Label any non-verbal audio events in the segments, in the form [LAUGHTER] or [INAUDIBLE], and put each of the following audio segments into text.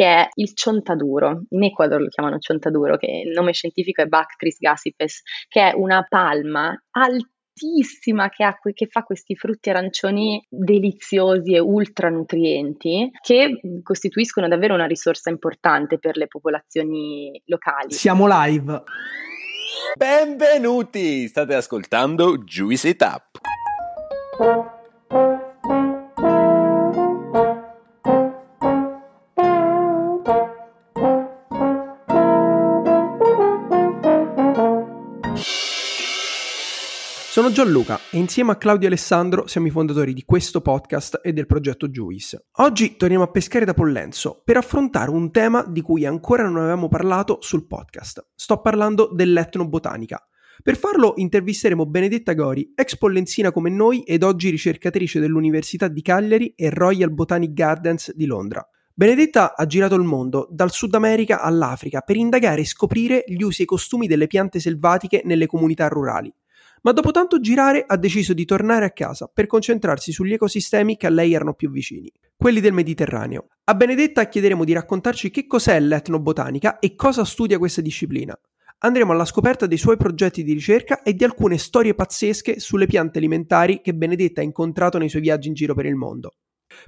che è il ciontaduro. In Ecuador lo chiamano ciontaduro, che il nome scientifico è Bactris gassipes, che è una palma altissima che, ha, che, fa questi frutti arancioni deliziosi e ultra nutrienti che costituiscono davvero una risorsa importante per le popolazioni locali. Siamo live. Benvenuti! State ascoltando Juicy Tap. Sono Gianluca e insieme a Claudio Alessandro siamo i fondatori di questo podcast e del progetto Juice. Oggi torniamo a pescare da Pollenzo per affrontare un tema di cui ancora non avevamo parlato sul podcast. Sto parlando dell'etnobotanica. Per farlo intervisteremo Benedetta Gori, ex pollenzina come noi ed oggi ricercatrice dell'Università di Cagliari e Royal Botanic Gardens di Londra. Benedetta ha girato il mondo, dal Sud America all'Africa, per indagare e scoprire gli usi e i costumi delle piante selvatiche nelle comunità rurali ma dopo tanto girare ha deciso di tornare a casa per concentrarsi sugli ecosistemi che a lei erano più vicini, quelli del Mediterraneo. A Benedetta chiederemo di raccontarci che cos'è l'etnobotanica e cosa studia questa disciplina. Andremo alla scoperta dei suoi progetti di ricerca e di alcune storie pazzesche sulle piante alimentari che Benedetta ha incontrato nei suoi viaggi in giro per il mondo.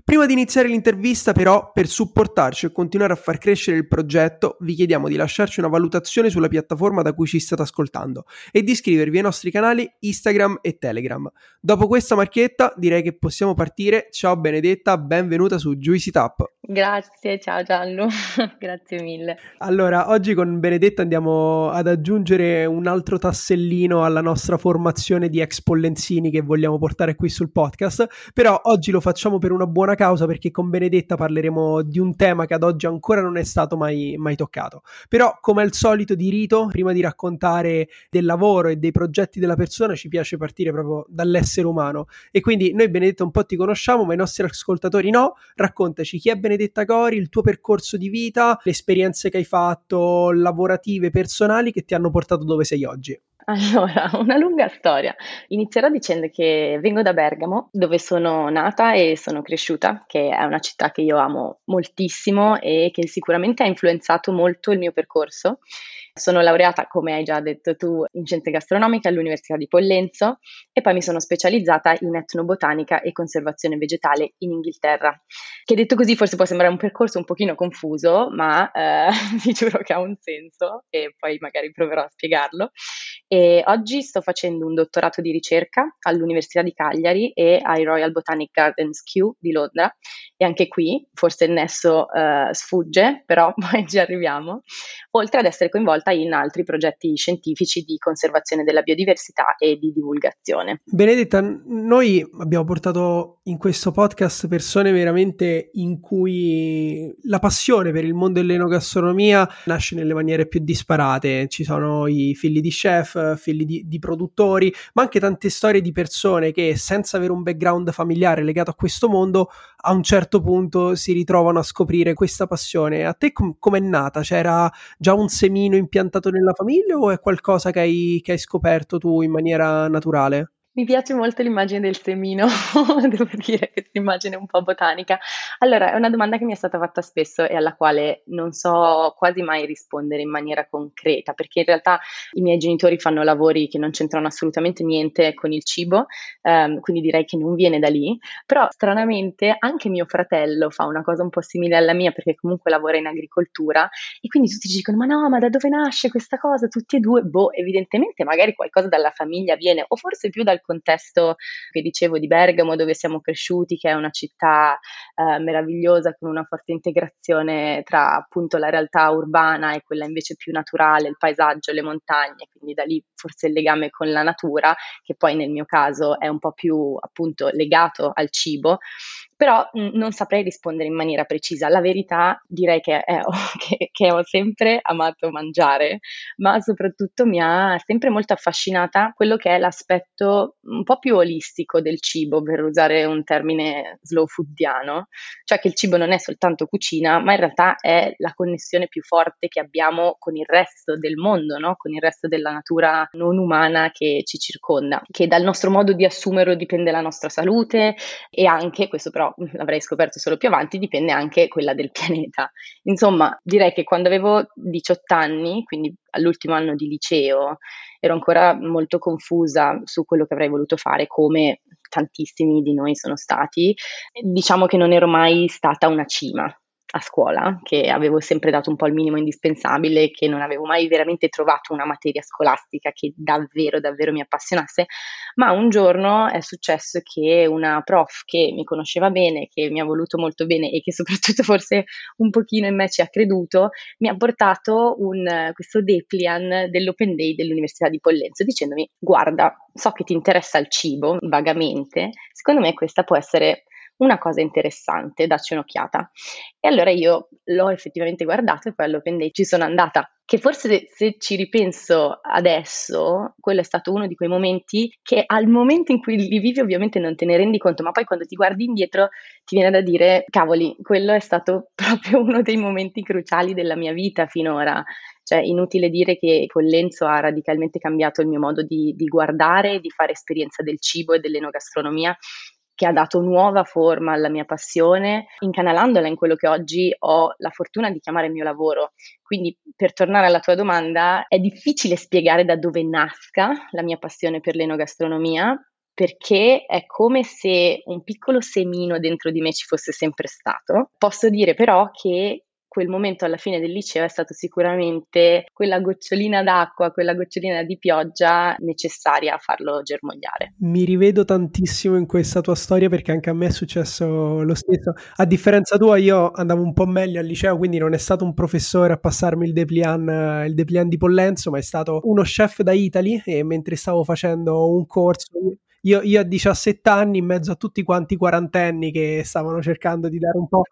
Prima di iniziare l'intervista, però, per supportarci e continuare a far crescere il progetto, vi chiediamo di lasciarci una valutazione sulla piattaforma da cui ci state ascoltando e di iscrivervi ai nostri canali Instagram e Telegram. Dopo questa marchietta, direi che possiamo partire. Ciao Benedetta, benvenuta su Juicy Tap. Grazie, ciao Gianlu, [LAUGHS] grazie mille. Allora, oggi con Benedetta andiamo ad aggiungere un altro tassellino alla nostra formazione di ex pollenzini che vogliamo portare qui sul podcast, però oggi lo facciamo per una buona causa perché con Benedetta parleremo di un tema che ad oggi ancora non è stato mai, mai toccato. Però, come al solito di rito, prima di raccontare del lavoro e dei progetti della persona, ci piace partire proprio dall'essere umano. E quindi noi Benedetta un po' ti conosciamo, ma i nostri ascoltatori no. Raccontaci chi è Benedetta Cori, il tuo percorso di vita, le esperienze che hai fatto, lavorative, personali, che ti hanno portato dove sei oggi. Allora, [LAUGHS] una lunga storia. Inizierò dicendo che vengo da Bergamo, dove sono nata e sono cresciuta, che è una città che io amo moltissimo e che sicuramente ha influenzato molto il mio percorso. Sono laureata, come hai già detto tu, in scienze gastronomiche all'Università di Pollenzo e poi mi sono specializzata in etnobotanica e conservazione vegetale in Inghilterra. Che detto così forse può sembrare un percorso un pochino confuso, ma eh, [LAUGHS] vi giuro che ha un senso e poi magari proverò a spiegarlo. E oggi sto facendo un dottorato di ricerca all'Università di Cagliari e ai Royal Botanic Gardens Kew di Londra e anche qui forse il nesso uh, sfugge, però [LAUGHS] poi ci arriviamo, oltre ad essere coinvolta in altri progetti scientifici di conservazione della biodiversità e di divulgazione. Benedetta, noi abbiamo portato in questo podcast persone veramente in cui la passione per il mondo dell'enogastronomia nasce nelle maniere più disparate, ci sono i figli di chef, figli di, di, produttori, ma anche tante storie di persone che senza avere un background familiare legato a questo mondo, a un certo punto si ritrovano a scoprire questa passione. A te com- com'è nata? C'era già un semino impiantato nella famiglia o è qualcosa che hai, che hai scoperto tu in maniera naturale? Mi piace molto l'immagine del semino, [LAUGHS] devo dire, questa immagine un po' botanica. Allora, è una domanda che mi è stata fatta spesso e alla quale non so quasi mai rispondere in maniera concreta, perché in realtà i miei genitori fanno lavori che non c'entrano assolutamente niente con il cibo, um, quindi direi che non viene da lì, però stranamente anche mio fratello fa una cosa un po' simile alla mia, perché comunque lavora in agricoltura, e quindi tutti ci dicono, ma no, ma da dove nasce questa cosa? Tutti e due, boh, evidentemente magari qualcosa dalla famiglia viene, o forse più dal contesto che dicevo di Bergamo, dove siamo cresciuti, che è una città eh, meravigliosa con una forte integrazione tra appunto la realtà urbana e quella invece più naturale, il paesaggio, le montagne, quindi da lì forse il legame con la natura, che poi nel mio caso è un po' più appunto legato al cibo però mh, mm, non saprei rispondere in maniera precisa. La verità direi che, è, [LAUGHS] che, che, ho sempre amato mangiare, ma soprattutto mi ha sempre molto affascinata quello che è l'aspetto un po' più olistico del cibo, per usare un termine slow foodiano, cioè che il cibo non è soltanto cucina, ma in realtà è la connessione più forte che abbiamo con il resto del mondo, no? con il resto della natura non umana che ci circonda, che dal nostro modo di assumerlo dipende la nostra salute e anche, questo però l'avrei scoperto solo più avanti, dipende anche quella del [LAUGHS] pianeta. Insomma, direi che quando avevo 18 anni, quindi all'ultimo anno di liceo, ero ancora molto confusa su quello che avrei voluto fare, come tantissimi di noi sono stati. Diciamo che non ero mai stata una cima, a scuola, che avevo sempre dato un po' il minimo indispensabile, che non avevo mai veramente trovato una materia scolastica che davvero, davvero mi appassionasse, ma un giorno è successo che una prof che mi conosceva bene, che mi ha voluto molto bene e che soprattutto [LAUGHS] forse un pochino in me ci ha creduto, mi ha portato un, questo Deplian dell'Open Day dell'Università di Pollenzo dicendomi guarda, so che ti interessa il cibo vagamente, secondo me questa può essere una cosa interessante, dacci un'occhiata. E allora io l'ho effettivamente guardato e poi all'Open Day ci sono andata. Che forse se ci ripenso adesso, quello è stato uno di quei momenti che al momento in cui li vivi ovviamente non te ne rendi conto, ma poi quando ti guardi indietro ti viene da dire, cavoli, quello è stato [LAUGHS] proprio uno dei momenti cruciali della mia vita finora. Cioè, inutile dire che Pollenzo ha radicalmente cambiato il mio modo di, di guardare, di fare esperienza del cibo e dell'enogastronomia che ha dato nuova forma alla mia passione, incanalandola in quello che oggi ho la fortuna di chiamare il mio lavoro. Quindi, per tornare alla tua domanda, è difficile spiegare da dove nasca la mia passione per l'enogastronomia, perché è come se un piccolo semino dentro di me ci fosse sempre stato. Posso dire però che quel momento alla fine del liceo è stato sicuramente quella gocciolina d'acqua, quella gocciolina di pioggia necessaria a farlo germogliare. Mi rivedo tantissimo in questa tua storia perché anche a me è successo lo stesso. A differenza tua, io andavo un po' meglio al liceo, quindi non è stato un professore a passarmi il depliant, il depliant di Pollenzo, ma è stato uno chef da Italy e mentre stavo facendo un corso io, io, a 17 anni, in mezzo a tutti quanti quarantenni che stavano cercando di dare un po'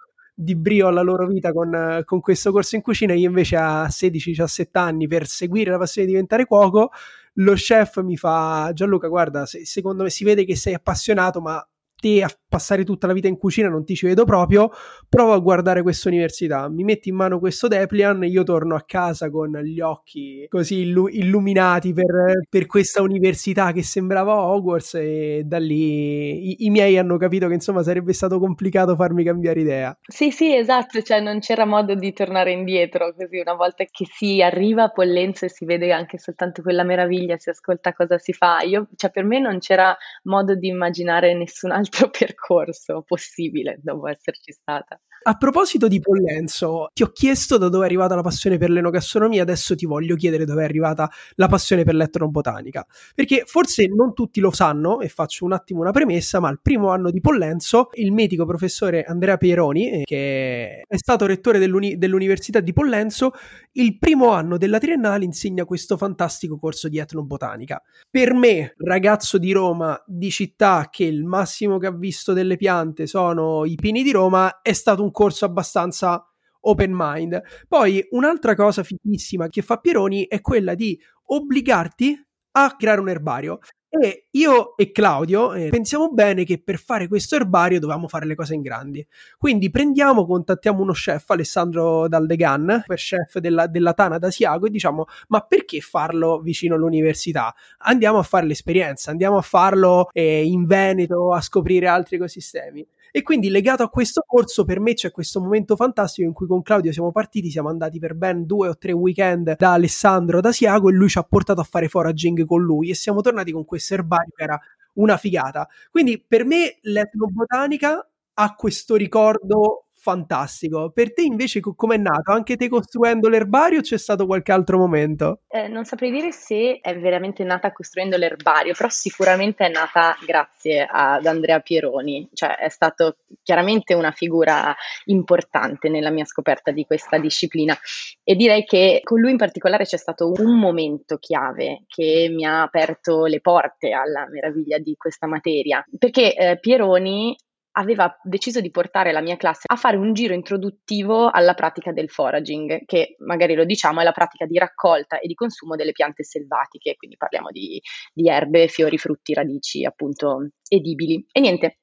di brio alla loro vita con, con questo corso in cucina, io invece a 16-17 anni per seguire la passione di diventare cuoco, lo chef mi fa Gianluca guarda, se, secondo me si vede che sei appassionato ma te a passare tutta la vita in cucina non ti ci vedo proprio, prova a guardare questa università, mi metti in mano questo Deplian, io torno a casa con gli occhi così illu- illuminati per, per, questa università che sembrava Hogwarts e da lì i-, i, miei hanno capito che insomma sarebbe stato complicato farmi cambiare idea. Sì, sì, esatto, cioè non c'era modo di tornare indietro, così una volta che si arriva a Pollenzo e si vede anche soltanto quella meraviglia, si ascolta cosa si fa, io, cioè per me non c'era modo di immaginare nessun altro [LAUGHS] percorso possibile dopo esserci stata. A proposito di Pollenzo, ti ho chiesto da dove è arrivata la passione per l'enogastronomia, adesso ti voglio chiedere dove è arrivata la passione per l'etnobotanica, perché forse non tutti lo sanno, e faccio un attimo una premessa, ma al primo anno di Pollenzo il medico professore Andrea Pieroni, eh, che è stato rettore dell'uni- dell'Università di Pollenzo, il primo anno della triennale insegna questo fantastico corso di etnobotanica. Per me, ragazzo di Roma, di città che il massimo che ha visto delle piante sono i pini di Roma, è stato un corso abbastanza open mind. Poi un'altra cosa fighissima che fa Pieroni è quella di obbligarti a creare un erbario. E io e Claudio eh, pensiamo bene che per fare questo erbario dovevamo fare le cose in grandi. Quindi prendiamo, contattiamo uno chef, Alessandro Daldegan, per chef della, della Tana d'Asiago, e diciamo: Ma perché farlo vicino all'università? Andiamo a fare l'esperienza, andiamo a farlo eh, in Veneto, a scoprire altri ecosistemi. E quindi legato a questo corso per me c'è questo momento fantastico in cui con Claudio siamo partiti, siamo andati per ben due o tre weekend da Alessandro da Siago e lui ci ha portato a fare foraging con lui e siamo tornati con questo erbario che era una figata. Quindi per me l'etnobotanica ha questo ricordo fantastico. Per te invece com'è nato? Anche te costruendo l'erbario o c'è stato qualche altro momento? Eh, non saprei dire se è veramente nata costruendo l'erbario, però sicuramente è nata grazie ad Andrea Pieroni, cioè è stato chiaramente una figura importante nella mia scoperta di questa disciplina e direi che con lui in particolare c'è stato un momento chiave che mi ha aperto le porte alla meraviglia di questa materia, perché eh, Pieroni aveva deciso di portare la mia classe a fare un giro introduttivo alla pratica del foraging, che magari lo diciamo è la pratica di raccolta e di consumo delle piante selvatiche, quindi parliamo di, di erbe, fiori, frutti, radici appunto edibili. E niente,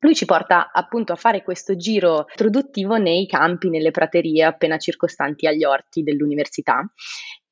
lui ci porta appunto a fare questo giro introduttivo nei campi, nelle praterie appena circostanti agli orti dell'università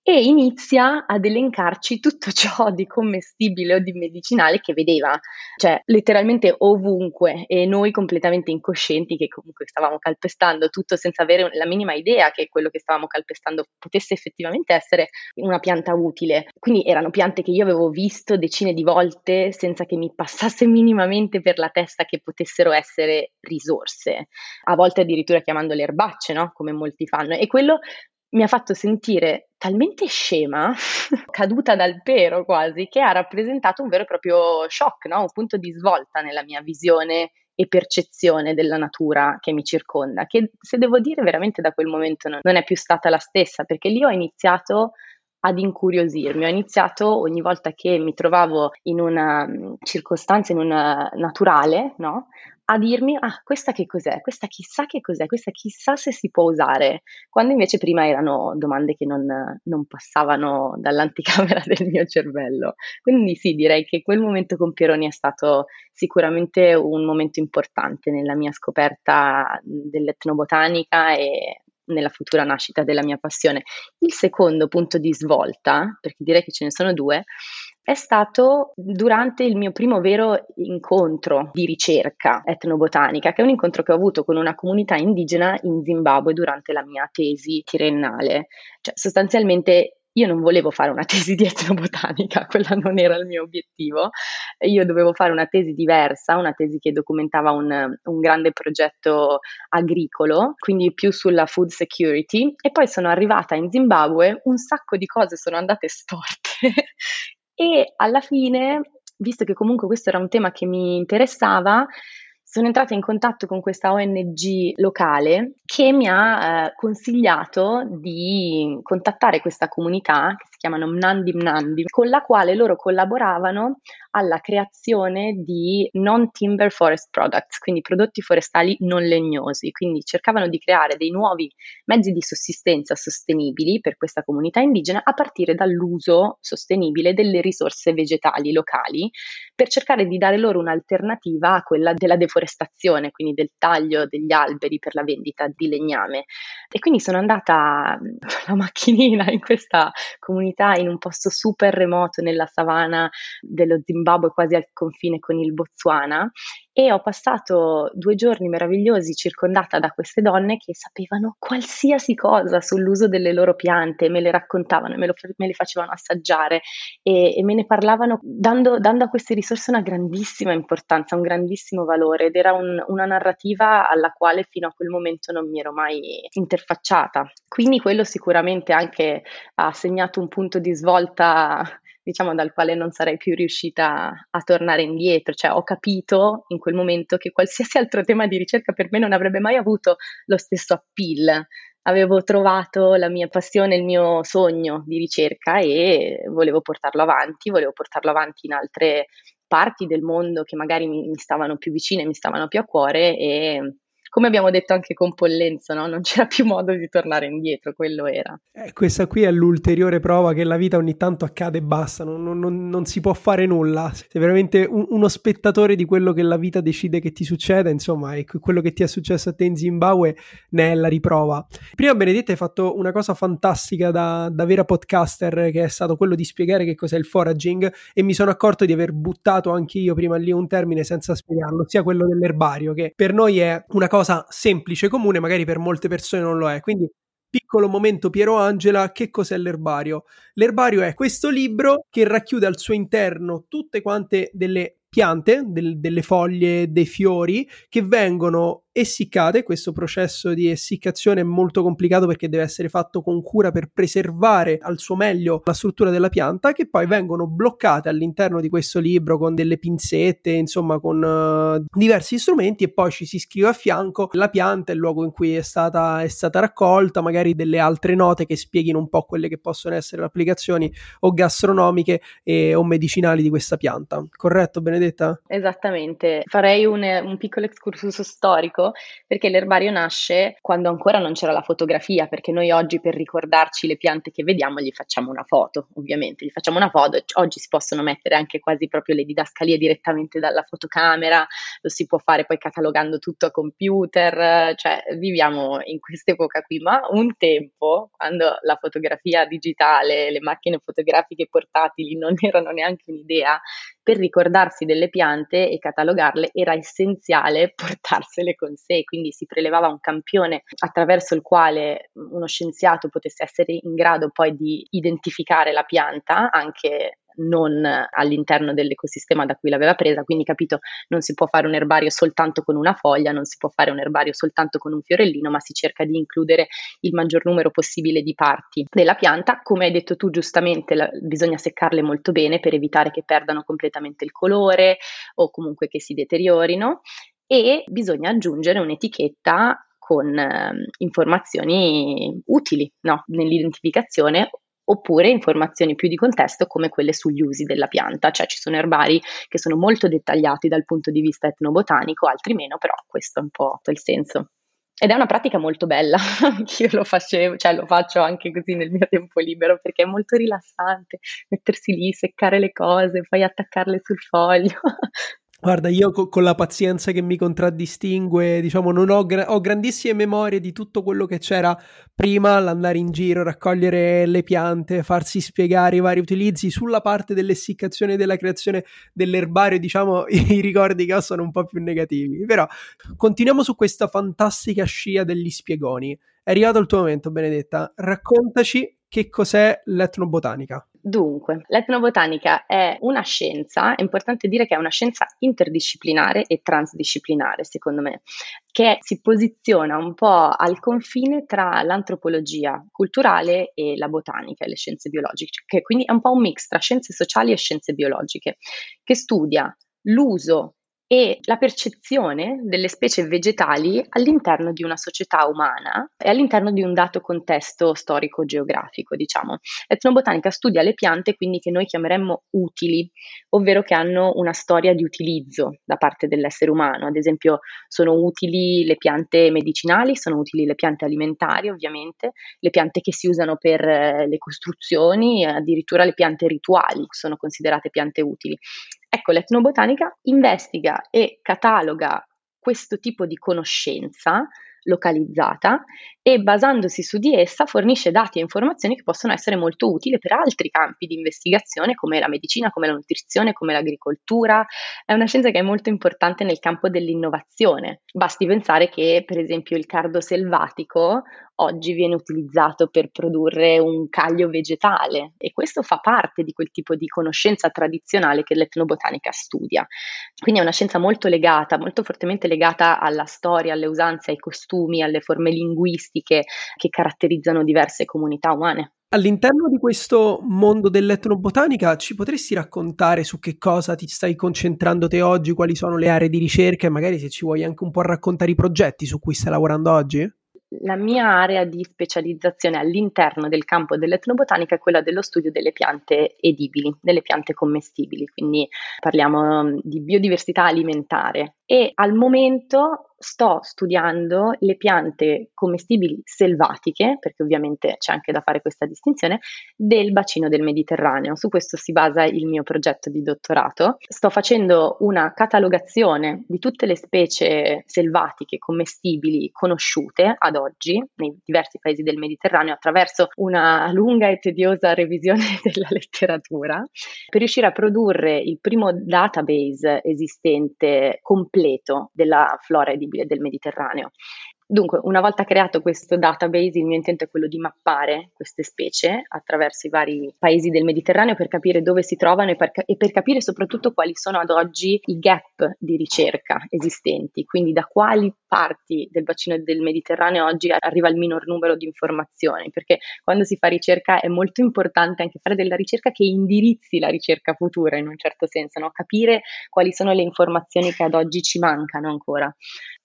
e inizia ad elencarci tutto ciò di commestibile o di medicinale che vedeva, cioè letteralmente ovunque e noi completamente incoscienti che comunque stavamo calpestando tutto senza avere la minima idea che quello che stavamo calpestando potesse effettivamente essere una pianta utile. Quindi erano piante che io avevo visto decine di volte senza che mi passasse [LAUGHS] minimamente per la testa che potessero essere risorse, a volte addirittura chiamandole erbacce, no? Come molti fanno. E quello mi ha fatto sentire talmente scema, [LAUGHS] caduta dal pero quasi, che ha rappresentato un vero e proprio shock, no? un punto di svolta nella mia visione e percezione della natura che mi circonda, che se devo dire veramente da quel momento non, non è più stata la stessa, perché lì ho iniziato ad incuriosirmi. Ho iniziato ogni volta che mi trovavo in una mm, circostanza, in una naturale, no? a dirmi, ah, questa che cos'è? Questa chissà che cos'è? Questa chissà se si può usare. Quando invece prima erano domande che non, non passavano dall'anticamera [LAUGHS] del mio cervello. Quindi sì, direi che quel momento con Pieroni è stato sicuramente un momento importante nella mia scoperta dell'etnobotanica e nella futura nascita della mia passione. Il secondo punto di svolta, perché direi che ce ne sono due, è stato durante il mio primo vero incontro di ricerca etnobotanica, che è un incontro che ho avuto con una comunità indigena in Zimbabwe durante la mia tesi triennale. Cioè, sostanzialmente io non volevo fare una tesi di etnobotanica, [LAUGHS] quella non era il mio obiettivo. Io dovevo fare una tesi diversa, una tesi che documentava un, un grande progetto agricolo, quindi più sulla food security. E poi sono arrivata in Zimbabwe, un sacco di cose sono andate storte [LAUGHS] e alla fine, visto che comunque questo era un tema che mi interessava, sono entrata in contatto con questa ONG locale che mi ha eh, consigliato di contattare questa comunità che si chiamano Mnandi Mnandi, con la quale loro collaboravano alla creazione di non-timber forest products, quindi prodotti forestali non legnosi, quindi cercavano di creare dei nuovi mezzi di sussistenza sostenibili per questa comunità indigena a partire dall'uso sostenibile delle risorse vegetali locali per cercare di dare loro un'alternativa a quella della deforestazione, quindi del taglio degli alberi per la vendita di legname. E quindi sono andata con [LAUGHS] la macchinina in questa comunità in un posto super remoto nella savana dello Zimbabwe Zimbabwe quasi al confine con il Botswana e ho passato due giorni meravigliosi circondata da queste donne che sapevano qualsiasi cosa sull'uso delle loro piante, me le raccontavano, me, lo, me le facevano assaggiare e, e me ne parlavano dando, dando, a queste risorse una grandissima importanza, un grandissimo valore ed era un, una narrativa alla quale fino a quel momento non mi ero mai interfacciata. Quindi quello sicuramente anche ha segnato un punto di svolta diciamo dal quale non sarei più riuscita a tornare indietro, cioè ho capito in quel momento che qualsiasi altro tema di ricerca per me non avrebbe mai avuto lo stesso appeal. Avevo trovato la mia passione, il mio sogno di ricerca e volevo portarlo avanti, volevo portarlo avanti in altre parti del mondo che magari mi, mi stavano più vicine, mi stavano più a cuore e come abbiamo detto anche con Pollenzo, no? non c'era più modo di tornare indietro, quello era. Eh, questa qui è l'ulteriore prova che la vita ogni tanto accade e basta, non, non, non si può fare nulla. Sei veramente un, uno spettatore di quello che la vita decide che ti succeda, insomma, e quello che ti è successo a te in Zimbabwe ne è la riprova. Prima Benedetta hai fatto una cosa fantastica da, da vera podcaster, che è stato quello di spiegare che cos'è il foraging, e mi sono accorto di aver buttato anche io prima lì un termine senza spiegarlo, sia quello dell'erbario, che per noi è una cosa cosa semplice, comune, magari per molte persone non lo è. Quindi piccolo momento Piero Angela, che cos'è l'erbario? L'erbario è questo libro che racchiude al suo interno tutte quante delle piante, del, delle foglie, dei fiori che vengono essiccate. Questo processo di essiccazione è molto complicato perché deve essere fatto con cura per preservare al suo meglio la struttura della pianta, che poi vengono bloccate all'interno di questo libro con delle pinzette, insomma, con uh, diversi strumenti, e poi ci si scrive a fianco la pianta, il luogo in cui è stata, è stata raccolta, magari delle altre note che spieghino un po' quelle che possono essere le applicazioni o gastronomiche e, o medicinali di questa pianta. Corretto, Benedetta? Esattamente. Farei un, un piccolo excursus storico perché l'erbario nasce quando ancora non c'era la fotografia, perché noi oggi per ricordarci le piante che vediamo gli facciamo una foto, ovviamente, gli facciamo una foto, oggi si possono mettere anche quasi proprio le didascalie direttamente dalla fotocamera, lo si può fare poi catalogando tutto a computer, cioè viviamo in quest'epoca qui, ma un tempo, quando la fotografia digitale, le macchine fotografiche portatili non [LAUGHS] erano neanche un'idea, per ricordarsi delle piante e catalogarle era essenziale [LAUGHS] portarsele con sé, quindi si prelevava un campione attraverso il quale uno scienziato potesse essere in grado poi di identificare la pianta anche non all'interno dell'ecosistema da cui l'aveva presa, quindi capito, non si può fare un erbario soltanto con una foglia, non si può fare un erbario soltanto con un fiorellino, ma si cerca di includere il maggior numero possibile di parti della pianta. Come hai detto tu giustamente, la, bisogna seccarle molto bene per evitare che perdano completamente il colore o comunque che si deteriorino e bisogna aggiungere un'etichetta con eh, informazioni utili no? nell'identificazione oppure informazioni più di contesto come quelle sugli usi della pianta, cioè ci sono erbari che sono molto dettagliati dal punto di vista etnobotanico, altri meno, però questo è un po' il senso. Ed è una pratica molto bella, [LAUGHS] io lo facevo, cioè lo faccio anche così nel mio tempo libero perché è molto rilassante mettersi lì, seccare le cose, poi attaccarle sul foglio. [LAUGHS] Guarda, io co- con la pazienza che mi contraddistingue, diciamo, non ho, gra- ho, grandissime memorie di tutto quello che c'era prima, l'andare in giro, raccogliere le piante, farsi spiegare i vari utilizzi. Sulla parte dell'essiccazione e della creazione dell'erbario, diciamo, [LAUGHS] i ricordi che ho sono un po' più negativi. Però continuiamo su questa fantastica scia degli spiegoni. È arrivato il tuo momento, Benedetta. Raccontaci che cos'è l'etnobotanica? Dunque, l'etnobotanica è una scienza, è importante dire che è una scienza interdisciplinare e transdisciplinare, secondo me, che si posiziona un po' al confine tra l'antropologia culturale e la botanica e le scienze biologiche, che quindi è un po' un mix tra scienze sociali e scienze biologiche, che studia l'uso e la percezione delle specie vegetali all'interno di una società umana e all'interno di un dato contesto storico-geografico, diciamo. L'etnobotanica studia le piante quindi che noi chiameremmo utili, ovvero che hanno una storia di utilizzo da parte dell'essere umano. Ad esempio sono utili le piante medicinali, sono utili le piante alimentari ovviamente, le piante che si usano per eh, le costruzioni, addirittura le piante rituali sono considerate piante utili. Ecco, l'etnobotanica investiga e cataloga questo tipo di conoscenza localizzata e basandosi su di essa fornisce dati e informazioni che possono essere molto utili per altri campi di investigazione come la medicina, come la nutrizione, come l'agricoltura. È una scienza che è molto importante nel campo dell'innovazione. Basti pensare che per esempio il cardo selvatico oggi viene utilizzato per produrre un caglio vegetale e questo fa parte di quel tipo di conoscenza tradizionale che l'etnobotanica studia. Quindi è una scienza molto legata, molto fortemente legata alla storia, alle usanze, ai costumi, alle forme linguistiche che caratterizzano diverse comunità umane. All'interno di questo mondo dell'etnobotanica ci potresti raccontare su che cosa ti stai concentrando te oggi, quali sono le aree di ricerca e magari se ci vuoi anche un po' raccontare i progetti su cui stai lavorando oggi? La mia area di specializzazione all'interno del campo dell'etnobotanica è quella dello studio delle piante edibili, delle piante commestibili, quindi parliamo mm, di biodiversità alimentare e al momento sto studiando le piante commestibili selvatiche, perché ovviamente c'è anche da fare questa distinzione, del bacino del Mediterraneo. Su questo si basa il mio progetto di dottorato. Sto facendo una catalogazione di tutte le specie selvatiche commestibili conosciute ad oggi nei diversi paesi del Mediterraneo attraverso una lunga e tediosa revisione [LAUGHS] della letteratura per riuscire a produrre il primo database esistente completo della flora e di incredibile del Mediterraneo. Dunque, una volta creato questo database, il mio intento è quello di mappare queste specie attraverso i vari paesi del Mediterraneo per capire dove si trovano e per, e per, capire soprattutto quali sono ad oggi i gap di ricerca esistenti, quindi da quali parti del bacino del Mediterraneo oggi arriva il minor numero di informazioni, perché quando si fa ricerca è molto importante anche fare della ricerca che indirizzi la ricerca futura in un certo senso, no? capire quali sono le informazioni che ad oggi ci mancano ancora.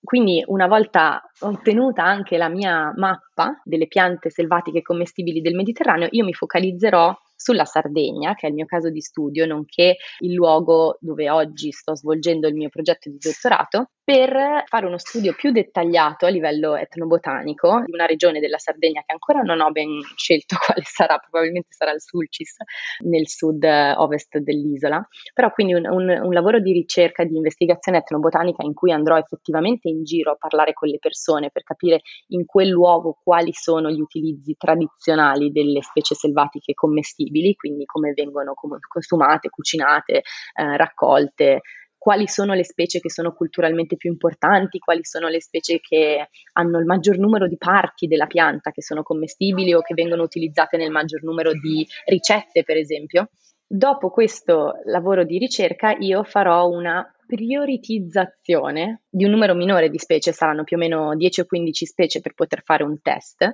Quindi una volta ottenuta anche la mia mappa delle piante selvatiche commestibili del Mediterraneo, io mi focalizzerò sulla Sardegna, che è il mio caso di studio, nonché il luogo dove oggi sto svolgendo il mio progetto di dottorato, per fare uno studio più dettagliato a livello etnobotanico di una regione della Sardegna che ancora non ho ben scelto [LAUGHS] quale sarà, probabilmente sarà il Sulcis nel sud-ovest dell'isola, però quindi un, un, un lavoro di ricerca, di investigazione etnobotanica in cui andrò effettivamente in giro a parlare con le persone per capire in quel luogo quali sono gli utilizzi tradizionali delle specie selvatiche commestibili, quindi come vengono consumate, cucinate, eh, raccolte, quali sono le specie che sono culturalmente più importanti, quali sono le specie che hanno il maggior numero di parti della pianta che sono commestibili o che vengono utilizzate nel maggior numero di ricette, per esempio. Dopo questo lavoro di ricerca io farò una prioritizzazione di un numero minore di specie, saranno più o meno 10 o 15 specie per poter fare un test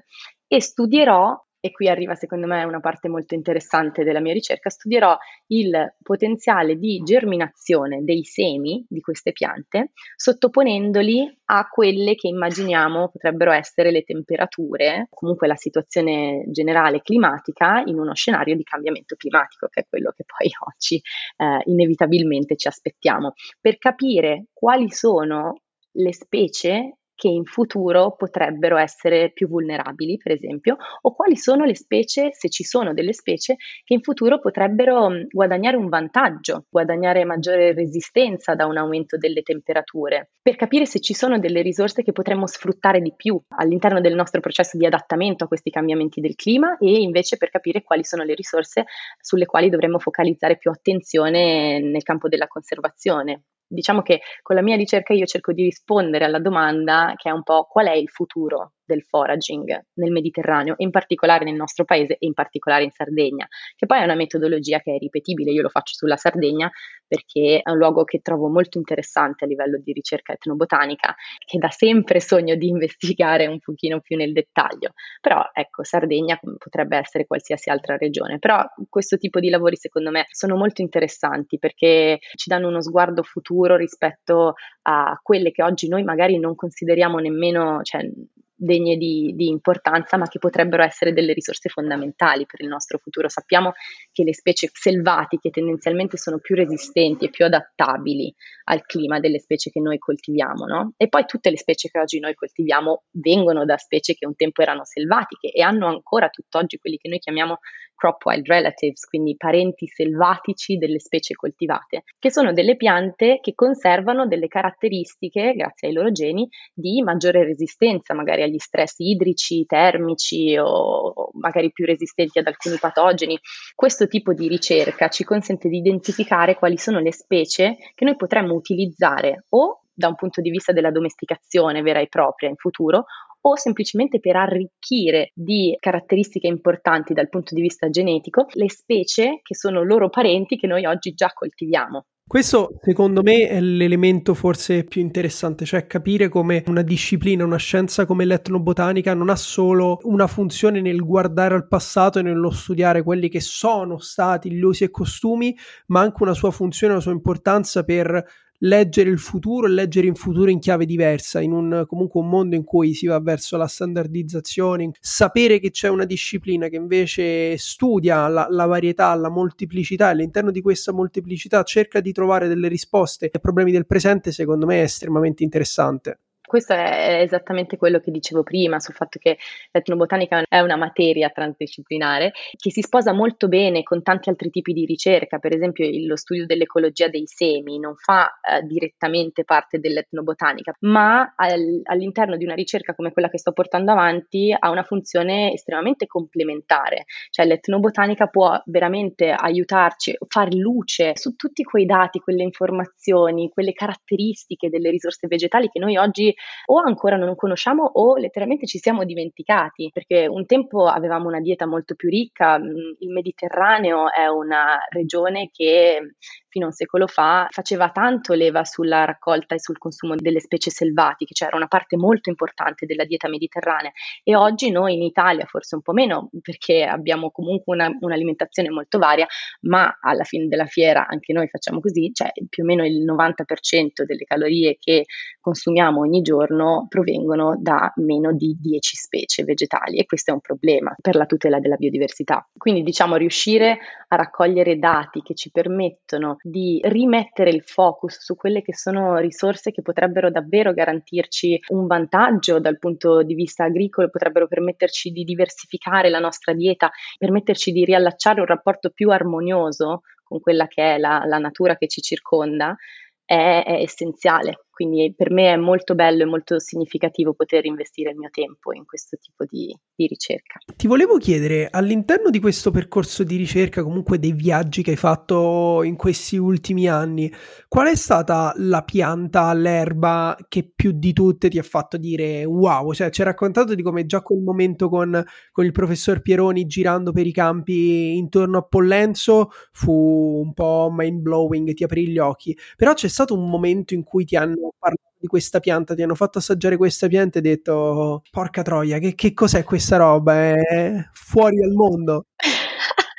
e studierò e qui arriva secondo me una parte molto interessante della mia ricerca, studierò il potenziale di germinazione dei semi di queste piante sottoponendoli a quelle che immaginiamo potrebbero essere le temperature, comunque la situazione generale climatica in uno scenario di cambiamento climatico, che è quello che poi [LAUGHS] oggi eh, inevitabilmente ci aspettiamo, per capire quali sono le specie che in futuro potrebbero essere più vulnerabili, per esempio, o quali sono le specie, se ci sono delle specie, che in futuro potrebbero guadagnare un vantaggio, guadagnare maggiore resistenza da un aumento delle temperature, per capire se ci sono delle risorse che potremmo sfruttare di più all'interno del nostro processo di adattamento a questi cambiamenti del clima e invece per capire quali sono le risorse sulle quali dovremmo focalizzare più attenzione nel campo della conservazione diciamo che con la mia ricerca io cerco di rispondere alla domanda che è un po' qual è il futuro del foraging nel Mediterraneo, in particolare nel nostro paese e in particolare in Sardegna, che poi è una metodologia che è ripetibile, io lo faccio sulla Sardegna perché è un luogo che trovo molto interessante a livello di ricerca etnobotanica, che da sempre sogno di [LAUGHS] investigare un pochino più nel dettaglio, però ecco, Sardegna potrebbe essere qualsiasi altra regione, però questo tipo di lavori secondo me sono molto interessanti perché ci danno uno sguardo futuro rispetto a quelle che oggi noi magari non consideriamo nemmeno, cioè, degne di, di, importanza, ma che potrebbero essere delle risorse fondamentali per il nostro futuro. Sappiamo che le specie selvatiche tendenzialmente sono più resistenti e più adattabili al clima delle specie che noi coltiviamo, no? E poi tutte le specie che oggi noi coltiviamo vengono da specie che un tempo erano selvatiche e hanno ancora tutt'oggi quelli che noi chiamiamo crop wild relatives, quindi parenti selvatici delle specie coltivate, che sono delle piante che conservano delle caratteristiche, grazie ai loro geni, di maggiore resistenza magari agli stress idrici, termici o magari più resistenti ad alcuni patogeni. Questo tipo di ricerca ci consente di identificare quali sono le specie che noi potremmo utilizzare o da un punto di vista della domesticazione vera e propria in futuro o semplicemente per arricchire di caratteristiche importanti dal punto di vista genetico le specie che sono loro parenti che noi oggi già coltiviamo. Questo secondo me è l'elemento forse più interessante, cioè capire come una disciplina, una scienza come l'etnobotanica non ha solo una funzione nel guardare al passato e nello studiare quelli che sono stati gli usi e costumi, ma anche una sua funzione, una sua importanza per leggere il futuro e leggere in futuro in chiave diversa, in un comunque un mondo in cui si va verso la standardizzazione, sapere che c'è una disciplina che invece studia la, la varietà, la molteplicità e all'interno di questa molteplicità cerca di trovare delle risposte ai problemi del presente, secondo me è estremamente interessante. Questo è esattamente quello che dicevo prima sul fatto che l'etnobotanica è una materia transdisciplinare che si sposa molto bene con tanti altri tipi di ricerca, per esempio lo studio dell'ecologia dei semi non fa eh, direttamente parte dell'etnobotanica, ma al, all'interno di una ricerca come quella che sto portando avanti ha una funzione estremamente complementare, cioè l'etnobotanica può veramente aiutarci, far luce su tutti quei dati, quelle informazioni, quelle caratteristiche delle risorse vegetali che noi oggi o ancora non conosciamo o letteralmente ci siamo dimenticati, perché un tempo avevamo una dieta molto più ricca, mm, il Mediterraneo è una regione che fino a un secolo fa faceva tanto leva sulla raccolta e sul consumo delle specie selvatiche, cioè era una parte molto importante della dieta mediterranea e oggi noi in Italia forse un po' meno perché abbiamo comunque una, un'alimentazione molto varia, ma alla fine della fiera anche noi facciamo così, cioè più o meno il 90% delle calorie che consumiamo ogni giorno provengono da meno di 10 specie vegetali e questo è un problema per la tutela della biodiversità. Quindi diciamo riuscire a raccogliere dati che ci permettono di rimettere il focus su quelle che sono risorse che potrebbero davvero garantirci un vantaggio dal punto di vista agricolo, potrebbero permetterci di diversificare la nostra dieta, permetterci di riallacciare un rapporto più armonioso con quella che è la, la natura che ci circonda, è, è essenziale. Quindi per me è molto bello e molto significativo poter investire il mio tempo in questo tipo di, di, ricerca. Ti volevo chiedere, all'interno di questo percorso di ricerca, comunque dei viaggi che hai fatto in questi ultimi anni, qual è stata la pianta, l'erba che più di tutte ti ha fatto dire wow? Cioè, ci hai raccontato di come già quel momento con, con il professor Pieroni girando per i campi intorno a Pollenzo fu un po' mind blowing, ti aprì gli occhi, però c'è stato un momento in cui ti hanno parlato di questa pianta, ti hanno fatto assaggiare questa pianta e hai detto porca troia, che, che cos'è questa roba? È fuori dal mondo. [LAUGHS]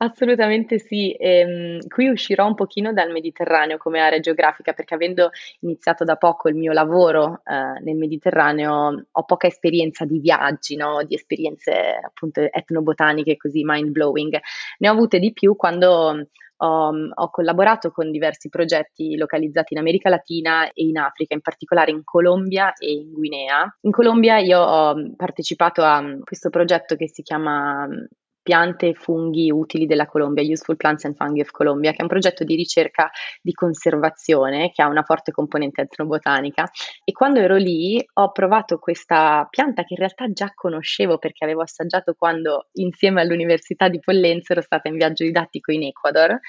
Assolutamente sì, ehm, qui uscirò un pochino dal Mediterraneo come area geografica perché avendo iniziato da poco il mio lavoro eh, nel Mediterraneo ho poca esperienza di viaggi, no? di esperienze appunto etnobotaniche così mind blowing. Ne ho avute di più quando ho, ho, collaborato con diversi progetti localizzati in America Latina e in Africa, in particolare in Colombia e in Guinea. In Colombia io ho partecipato a questo progetto che si chiama piante e funghi utili della Colombia, Useful Plants and Fungi of Colombia, che è un progetto di ricerca di conservazione che ha una forte componente etnobotanica. E quando ero lì ho provato questa pianta che in realtà già conoscevo perché avevo assaggiato quando insieme all'Università di Pollenzo ero stata in viaggio didattico in Ecuador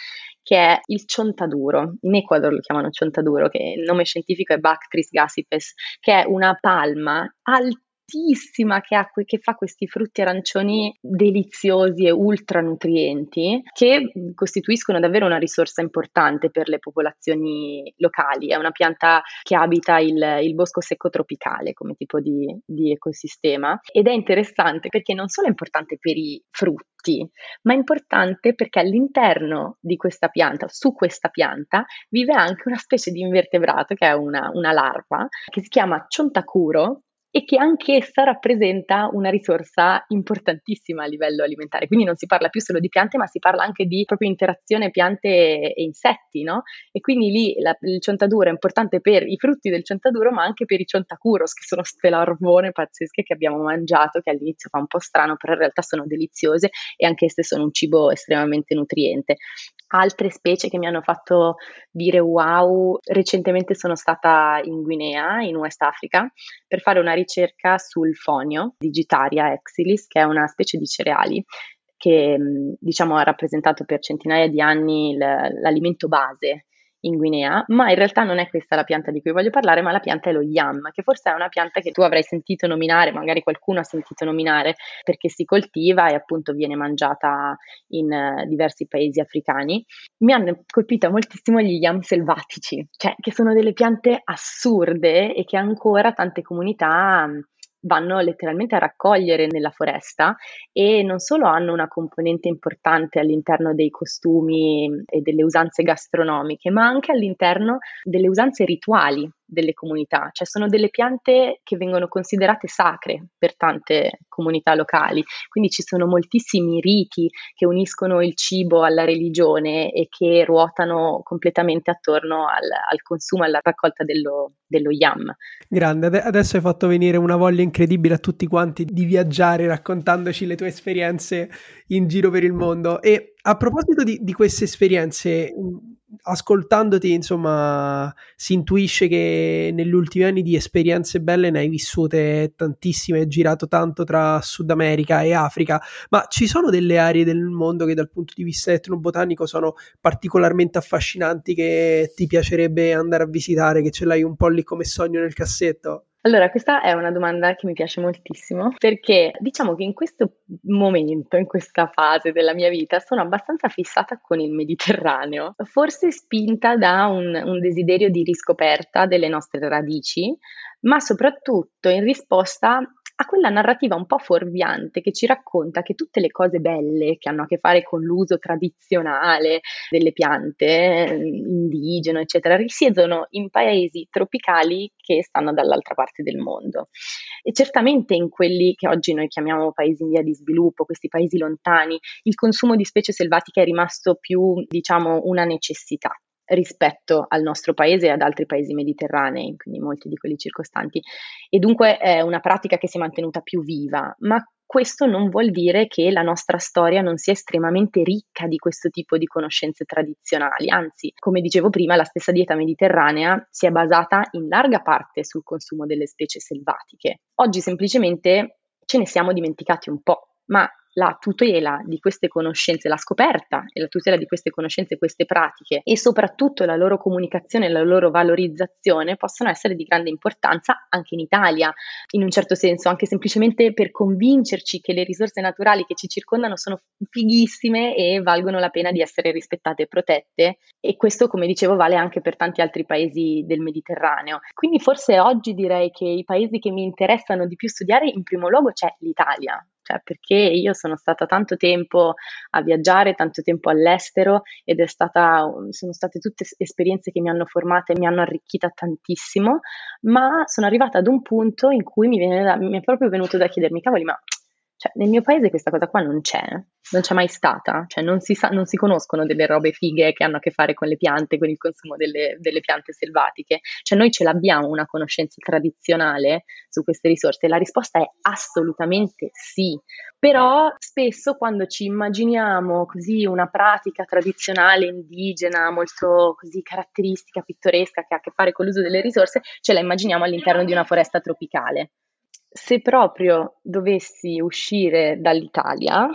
che è il ciontaduro. In Ecuador lo chiamano ciontaduro, che il nome scientifico è Bactris gassipes, che è una palma altissima altissima che, ha, che fa questi frutti arancioni deliziosi e ultra nutrienti che costituiscono davvero una risorsa importante per le popolazioni locali. È una pianta che abita il, il bosco secco tropicale come tipo di, di ecosistema ed è interessante perché non solo è importante per i frutti, ma è importante perché all'interno di questa pianta, su questa pianta, vive anche una specie di invertebrato che è una, una larva che si chiama ciontacuro e che anch'essa rappresenta una risorsa importantissima a livello alimentare. Quindi non si parla più solo di piante, ma si parla anche di proprio interazione piante e insetti, no? E quindi lì la, il ciontaduro è importante per i frutti del ciontaduro, ma anche per i ciontacuros, che sono queste larvone pazzesche che abbiamo mangiato, che all'inizio fa un po' strano, però in realtà sono deliziose e anch'esse sono un cibo estremamente nutriente. Altre specie che mi hanno fatto dire wow, recentemente sono stata in Guinea, in West Africa, per fare una ricerca sul fonio Digitaria exilis, che è una specie di cereali che diciamo ha rappresentato per centinaia di anni l'alimento base in Guinea, ma in realtà non è questa la pianta di cui voglio parlare, ma la pianta è lo yam, che forse è una pianta che tu avrai sentito nominare, magari qualcuno ha sentito nominare perché si coltiva e appunto viene mangiata in uh, diversi paesi africani. Mi hanno colpito moltissimo gli yam selvatici, cioè che sono delle piante assurde e che ancora tante comunità vanno letteralmente a raccogliere nella foresta e non solo hanno una componente importante all'interno dei costumi e delle usanze gastronomiche, ma anche all'interno delle usanze rituali delle comunità, cioè sono delle piante che vengono considerate sacre per tante comunità locali, quindi ci sono moltissimi riti che uniscono il cibo alla religione e che ruotano completamente attorno al, al consumo, alla raccolta dello, dello yam. Grande, adesso hai fatto venire una voglia incredibile a tutti quanti di viaggiare raccontandoci le tue esperienze in giro per il mondo. E a proposito di, di queste esperienze, ascoltandoti, insomma, si intuisce che negli ultimi anni di esperienze belle ne hai vissute tantissime, hai girato tanto tra Sud America e Africa, ma ci sono delle aree del mondo che dal punto di vista etnobotanico sono particolarmente affascinanti che ti piacerebbe andare a visitare, che ce l'hai un po' lì come sogno nel cassetto? Allora, questa è una domanda che mi piace moltissimo perché diciamo che in questo momento, in questa fase della mia vita, sono abbastanza fissata con il Mediterraneo, forse spinta da un, un desiderio di riscoperta delle nostre radici, ma soprattutto in risposta a quella narrativa un po' fuorviante che ci racconta che tutte le cose belle che hanno a che fare con l'uso tradizionale delle piante, indigeno, eccetera, risiedono in paesi tropicali che stanno dall'altra parte del mondo. E certamente in quelli che oggi noi chiamiamo paesi in via di sviluppo, questi paesi lontani, il consumo di specie selvatiche è rimasto più, diciamo, una necessità rispetto al nostro paese e ad altri paesi mediterranei, quindi molti di quelli circostanti. E dunque è una pratica che si è mantenuta più viva, ma questo non vuol dire che la nostra storia non sia estremamente ricca di questo tipo di conoscenze tradizionali, anzi, come dicevo prima, la stessa dieta mediterranea si è basata in larga parte sul consumo delle specie selvatiche. Oggi semplicemente ce ne siamo dimenticati un po', ma la tutela di queste conoscenze, la scoperta e la tutela di queste conoscenze, queste pratiche e soprattutto la loro comunicazione e la loro valorizzazione possono essere di grande importanza anche in Italia, in un certo senso, anche semplicemente per convincerci che le risorse naturali che ci circondano sono fighissime e valgono la pena di essere rispettate e protette e questo, come dicevo, vale anche per tanti altri paesi del Mediterraneo. Quindi forse oggi direi che i paesi che mi interessano di più studiare in primo luogo c'è l'Italia, cioè perché io sono stata tanto tempo a viaggiare, tanto tempo all'estero ed è stata, sono state tutte esperienze che mi hanno formata e mi hanno arricchita tantissimo, ma sono arrivata ad un punto in cui mi, da, mi è proprio venuto da chiedermi, cavoli, ma cioè, nel mio paese questa cosa qua non c'è, non c'è mai stata, cioè non si, sa, non si conoscono delle robe fighe che hanno a che fare con le piante, con il consumo delle, delle, piante selvatiche, cioè noi ce l'abbiamo una conoscenza tradizionale su queste risorse, la risposta è assolutamente sì, però spesso quando ci immaginiamo così una pratica tradizionale indigena, molto così caratteristica, pittoresca, che ha a che fare con l'uso delle risorse, ce la immaginiamo all'interno di una foresta tropicale se proprio dovessi uscire dall'Italia,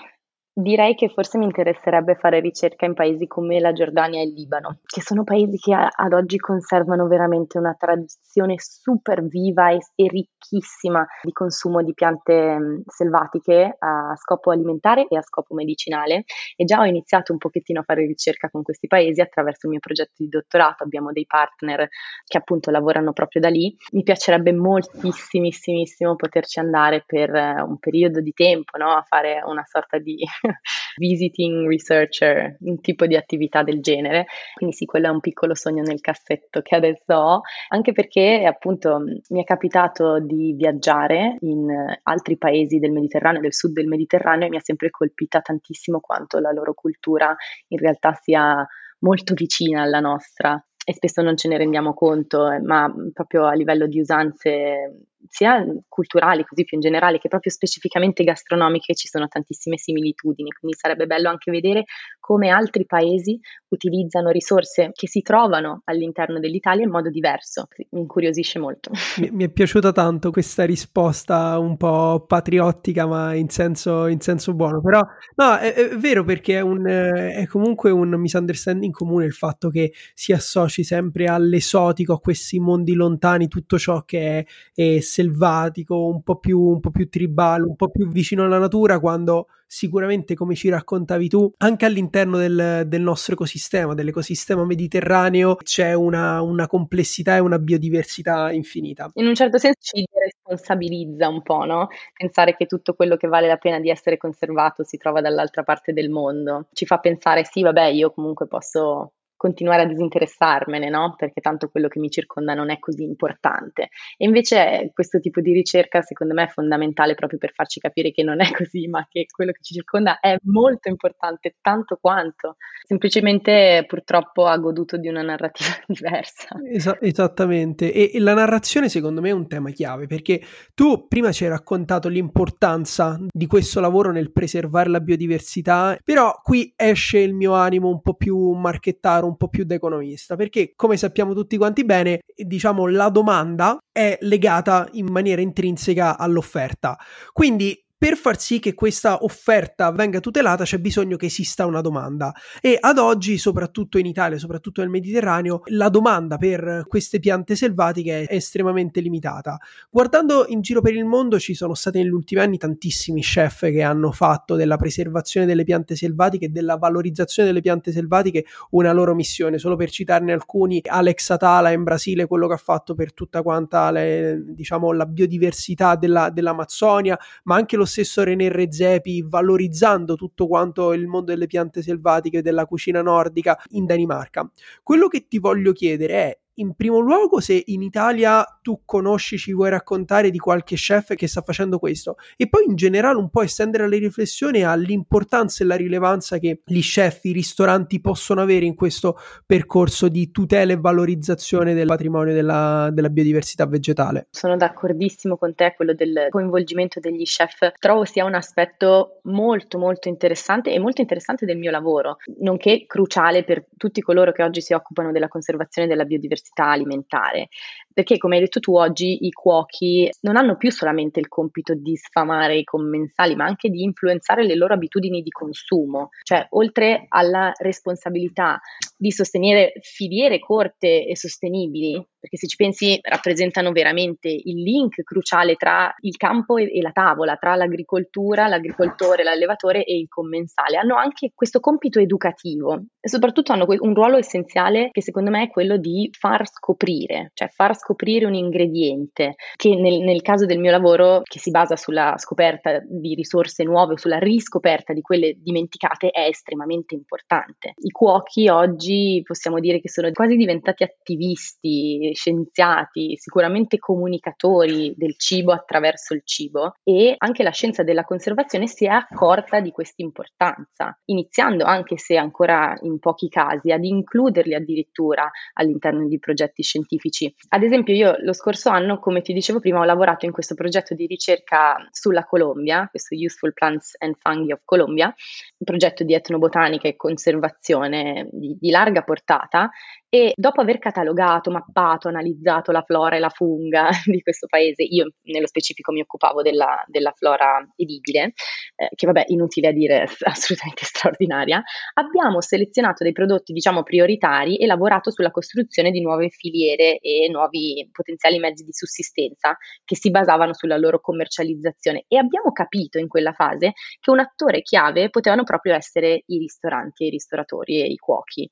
Direi che forse mi interesserebbe fare ricerca in paesi come la Giordania e il Libano, che sono paesi che ad oggi conservano veramente una tradizione super viva e, e ricchissima di consumo di piante mh, selvatiche a scopo alimentare e a scopo medicinale e già ho iniziato un pochettino a fare ricerca con questi paesi attraverso il mio progetto di dottorato, abbiamo dei partner che appunto lavorano proprio da lì. Mi piacerebbe moltissimissimo poterci andare per un periodo di tempo, no? a fare una sorta di [LAUGHS] visiting researcher, un tipo di attività del genere. Quindi sì, quello è un piccolo sogno nel cassetto che adesso ho, anche perché appunto mi è capitato di viaggiare in altri paesi del Mediterraneo, del sud del Mediterraneo e mi ha sempre colpita tantissimo quanto la loro cultura in realtà sia molto vicina alla nostra e spesso non ce ne rendiamo conto, ma proprio a livello di usanze sia culturali, così più in generale, che proprio specificamente gastronomiche ci sono tantissime similitudini, quindi sarebbe bello anche vedere come altri paesi utilizzano risorse che si trovano all'interno dell'Italia in modo diverso. Mi incuriosisce molto. Mi, mi è piaciuta tanto questa risposta un po' patriottica, ma in senso, in senso buono. Però no, è, è vero perché è, un, è comunque un misunderstanding comune il fatto che si associ sempre all'esotico, a questi mondi lontani, tutto ciò che è, è selvatico, un po, più, un po' più tribale, un po' più vicino alla natura, quando sicuramente, come ci raccontavi tu, anche all'interno del, del nostro ecosistema, dell'ecosistema mediterraneo, c'è una, una, complessità e una biodiversità infinita. In un certo senso ci responsabilizza un po', no? Pensare che tutto quello che vale la pena di essere conservato si trova dall'altra parte del mondo. Ci fa pensare, sì, vabbè, io comunque posso continuare a disinteressarmene, no? Perché tanto quello che mi circonda non è così importante. E invece questo tipo di ricerca secondo me è fondamentale proprio per farci capire che non è [LAUGHS] così, ma che quello che ci circonda è molto importante, tanto quanto. Semplicemente purtroppo ha goduto di una narrativa [LAUGHS] diversa. Esa- esattamente. E, e la narrazione secondo me è un tema chiave, perché tu prima ci hai raccontato l'importanza di questo lavoro nel preservare la biodiversità, però qui esce il mio animo un po' più marchettaro, po' più da economista, perché come sappiamo tutti quanti bene, diciamo la domanda è legata in maniera intrinseca all'offerta. Quindi per far sì che questa offerta venga tutelata c'è bisogno che esista una domanda e ad oggi, soprattutto in Italia, soprattutto nel Mediterraneo, la domanda per queste piante selvatiche è estremamente limitata. Guardando in giro per il mondo ci sono stati negli ultimi anni tantissimi chef che hanno fatto della preservazione delle piante selvatiche e della valorizzazione delle piante selvatiche una loro missione, solo per citarne alcuni, Alex Atala in Brasile, quello che ha fatto per tutta quanta le, diciamo, la biodiversità della, dell'Amazzonia, ma anche lo stesso René Redzepi valorizzando tutto quanto il mondo delle piante selvatiche della cucina nordica in Danimarca. Quello che ti voglio chiedere è in primo luogo se in Italia tu conosci, ci vuoi raccontare di qualche chef che sta facendo questo e poi in generale un po' estendere la riflessione all'importanza e la rilevanza che gli chef, i ristoranti possono avere in questo percorso di tutela e valorizzazione del patrimonio della, della biodiversità vegetale. Sono d'accordissimo con te, quello del coinvolgimento degli chef trovo sia un aspetto molto molto interessante e molto interessante del mio lavoro, nonché cruciale per tutti coloro che oggi si occupano della conservazione della biodiversità diversità alimentare perché come hai detto tu oggi i cuochi non hanno più solamente il compito di sfamare i commensali, ma anche di influenzare le loro abitudini di consumo, cioè oltre alla responsabilità di sostenere filiere corte e sostenibili, perché se ci pensi rappresentano veramente il link cruciale tra il campo e, la tavola, tra l'agricoltura, l'agricoltore, l'allevatore e il commensale, hanno anche questo compito educativo e soprattutto hanno un ruolo essenziale che secondo me è quello di far scoprire, cioè far scoprire un ingrediente che nel, nel caso del mio lavoro, che si basa sulla scoperta di risorse nuove o sulla riscoperta di quelle dimenticate, è estremamente importante. I cuochi oggi possiamo dire che sono quasi diventati attivisti, scienziati, sicuramente comunicatori del cibo attraverso il cibo e anche la scienza della conservazione si è accorta di questa importanza, iniziando anche se ancora in pochi casi ad includerli addirittura all'interno di progetti scientifici. Ad esempio, esempio, io lo scorso anno, come ti dicevo prima, ho lavorato in questo progetto di ricerca sulla Colombia, questo Useful Plants and Fungi of Colombia, un progetto di etnobotanica e conservazione di, di larga portata e dopo aver catalogato, mappato, analizzato la flora e la funga [LAUGHS] di questo paese, io nello specifico mi occupavo della, della flora edibile, eh, che vabbè, inutile a dire, [LAUGHS] assolutamente straordinaria, abbiamo selezionato dei prodotti, diciamo, prioritari e lavorato sulla costruzione di nuove filiere e nuovi potenziali mezzi di sussistenza che si basavano sulla loro commercializzazione e abbiamo capito in quella fase che un attore chiave potevano proprio essere i ristoranti i ristoratori e i cuochi.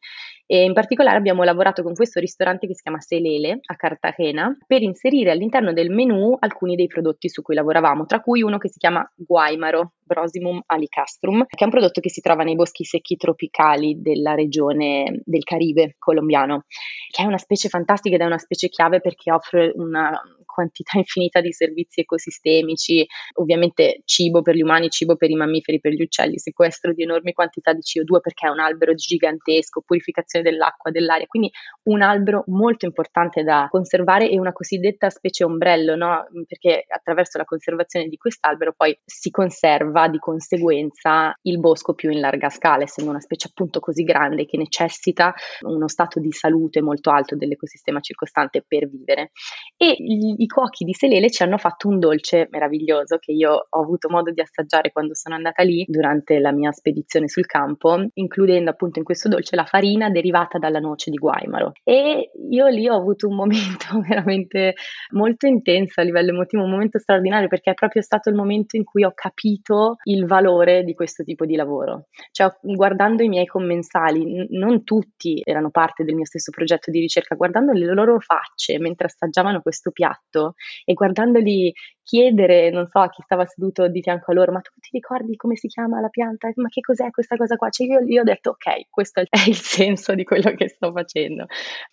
E in particolare abbiamo lavorato con questo ristorante che si chiama Selele a Cartagena per inserire all'interno del menù alcuni dei prodotti su cui lavoravamo, tra cui uno che si chiama Guaimaro, Brosimum alicastrum, che è un prodotto che si trova nei boschi secchi tropicali della regione del Caribe colombiano, che è una specie fantastica ed è una specie chiave perché offre una quantità [LAUGHS] infinita di servizi ecosistemici, ovviamente cibo per gli umani, cibo per i mammiferi, per gli uccelli, sequestro di enormi quantità di CO2 perché è un albero gigantesco, purificazione dell'acqua, dell'aria, quindi un albero molto importante da conservare e una cosiddetta specie ombrello, no? perché attraverso la conservazione di quest'albero poi si conserva di conseguenza il bosco più in larga scala, essendo una specie appunto così grande che necessita uno stato di salute molto alto dell'ecosistema circostante per vivere. E i cuochi di Selele ci hanno fatto un dolce meraviglioso che io ho avuto modo di assaggiare quando sono andata lì durante la mia spedizione sul campo, includendo appunto in questo dolce la farina derivata dalla noce di Guaimaro. E io lì ho avuto un momento [LAUGHS] veramente molto intenso a livello emotivo, un momento straordinario perché è proprio stato il momento in cui ho capito il valore di questo tipo di lavoro. Cioè, guardando i miei commensali, n- non tutti erano parte del mio stesso progetto di ricerca, guardando le loro facce mentre assaggiavano questo piatto, fatto e guardandoli chiedere, non so, a chi stava seduto di fianco a loro, ma tu ti ricordi come si chiama la pianta? Ma che cos'è questa cosa qua? Cioè io, io ho detto, ok, questo è il [LAUGHS] senso di quello che sto facendo.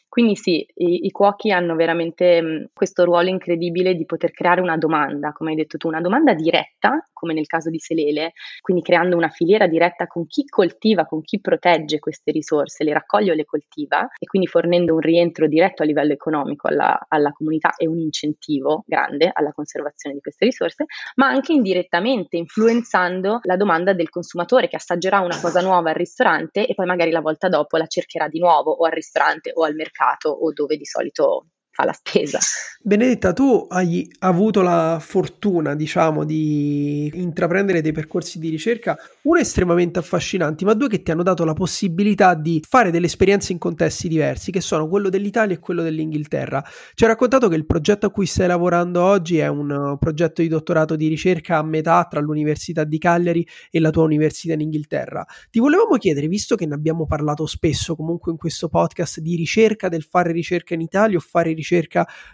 Quindi sì, i, i cuochi hanno veramente mh, questo ruolo incredibile di poter creare una domanda, come hai detto tu, una domanda diretta, come nel caso di Selele, quindi creando una filiera diretta con chi coltiva, con chi protegge queste risorse, le raccoglie o le coltiva e quindi fornendo un rientro diretto a livello economico alla, alla comunità e un incentivo grande alla conservazione di queste risorse, ma anche indirettamente influenzando la domanda del consumatore che assaggerà una cosa nuova al ristorante e poi magari la volta dopo la cercherà di nuovo o al ristorante o al mercato o dove di solito fa la spesa. Benedetta, tu hai avuto la fortuna, diciamo, di intraprendere dei percorsi di ricerca, uno estremamente affascinanti, ma due che ti hanno dato la possibilità di fare delle esperienze in contesti diversi, che sono quello dell'Italia e quello dell'Inghilterra. Ci hai raccontato che il progetto a cui stai lavorando oggi è un progetto di dottorato di ricerca a metà tra l'Università di Cagliari e la tua università in Inghilterra. Ti volevamo chiedere, visto che ne abbiamo parlato spesso comunque in questo podcast di ricerca del fare ricerca in Italia o fare ricerca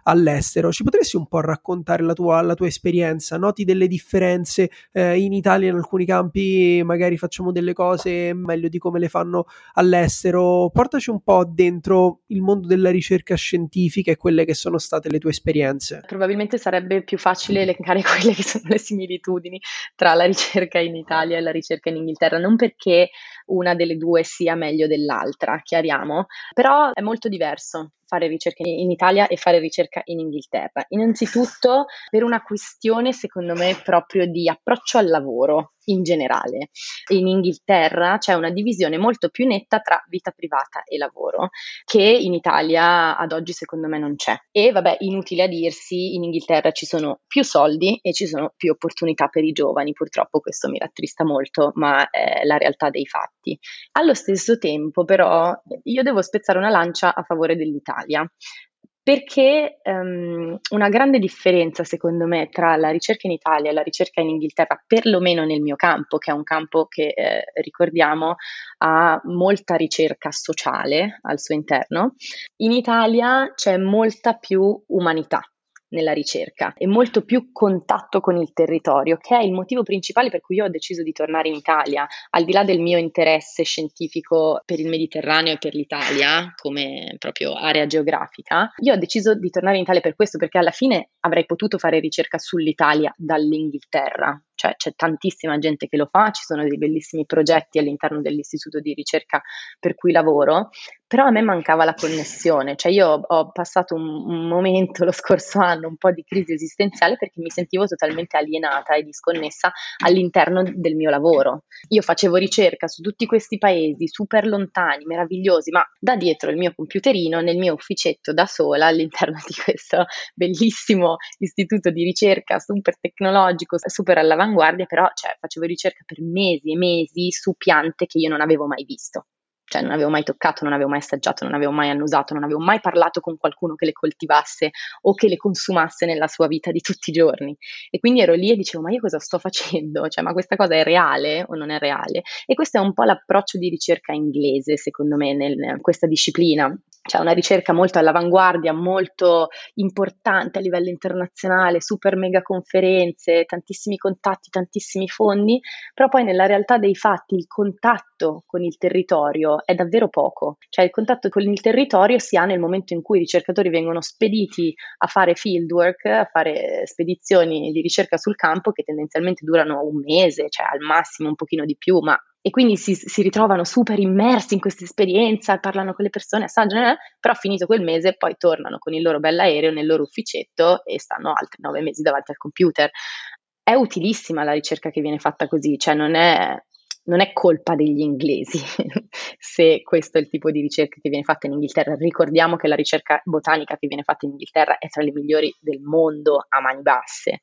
all'estero, ci potresti un po' raccontare la tua, la tua esperienza? Noti delle differenze eh, in Italia in alcuni campi, magari facciamo delle cose meglio di come le fanno all'estero. Portaci un po' dentro il mondo della ricerca scientifica e quelle che sono state le tue esperienze. Probabilmente sarebbe più facile elencare [LAUGHS] quelle che sono le similitudini tra la ricerca in Italia e la ricerca in Inghilterra, non perché una delle due sia meglio dell'altra, chiariamo, però è molto diverso fare ricerca in Italia e fare ricerca in Inghilterra. Innanzitutto per una questione, secondo me, proprio di approccio al lavoro in generale. In Inghilterra c'è una divisione molto più netta tra vita privata e lavoro, che in Italia ad oggi secondo me non c'è. E vabbè, inutile a dirsi, in Inghilterra ci sono più soldi e ci sono più opportunità per i giovani, purtroppo questo mi rattrista molto, ma è la realtà dei fatti. Allo stesso tempo però io devo spezzare una lancia a favore dell'Italia perché um, una grande differenza, secondo me, tra la ricerca in Italia e la ricerca in Inghilterra, perlomeno nel mio campo, che è un campo che eh, ricordiamo ha molta ricerca sociale al suo interno, in Italia c'è molta più umanità nella ricerca e molto più contatto con il territorio, che è il motivo principale per cui io ho deciso di tornare in Italia, al di là del mio interesse scientifico per il Mediterraneo e per l'Italia come proprio area geografica. Io ho deciso di tornare in Italia per questo, perché alla fine avrei potuto fare ricerca sull'Italia dall'Inghilterra, cioè c'è tantissima gente che lo fa, ci sono dei bellissimi progetti all'interno dell'istituto di ricerca per cui lavoro, però a me mancava la connessione, cioè io ho passato un, un, momento lo scorso anno, un po' di crisi esistenziale perché mi sentivo totalmente alienata e disconnessa all'interno del mio lavoro. Io facevo ricerca su tutti questi paesi super lontani, meravigliosi, ma da dietro il mio computerino, nel mio ufficetto da sola all'interno di questo bellissimo istituto di ricerca super tecnologico, super all'avanguardia all'avanguardia, però cioè, facevo ricerca per mesi e mesi su piante che io non avevo mai visto cioè non avevo mai toccato, non avevo mai assaggiato, non avevo mai annusato, non avevo mai parlato con qualcuno che le coltivasse o che le consumasse nella sua vita di tutti i giorni. E quindi ero lì e dicevo, ma io cosa sto facendo? Cioè, ma questa cosa è reale o non è reale? E questo è un po' l'approccio di ricerca inglese, secondo me, in questa disciplina. C'è una ricerca molto all'avanguardia, molto importante a livello internazionale, super mega conferenze, tantissimi contatti, tantissimi fondi, però poi nella realtà dei fatti il contatto con il territorio è davvero poco. Cioè il contatto con il territorio si ha nel momento in cui i ricercatori vengono spediti a fare fieldwork, a fare spedizioni di ricerca sul campo che tendenzialmente durano un mese, cioè al massimo un pochino di più, ma e quindi si, si, ritrovano super immersi in questa esperienza, parlano con le persone, assaggiano, eh, però finito quel mese poi tornano con il loro bell'aereo nel loro ufficetto e stanno altri nove mesi davanti al computer. È utilissima la ricerca che viene fatta così, cioè non è, non è colpa degli inglesi [LAUGHS] se questo è il tipo di ricerca che viene fatta in Inghilterra. Ricordiamo che la ricerca botanica che viene fatta in Inghilterra è tra le migliori del mondo a mani basse.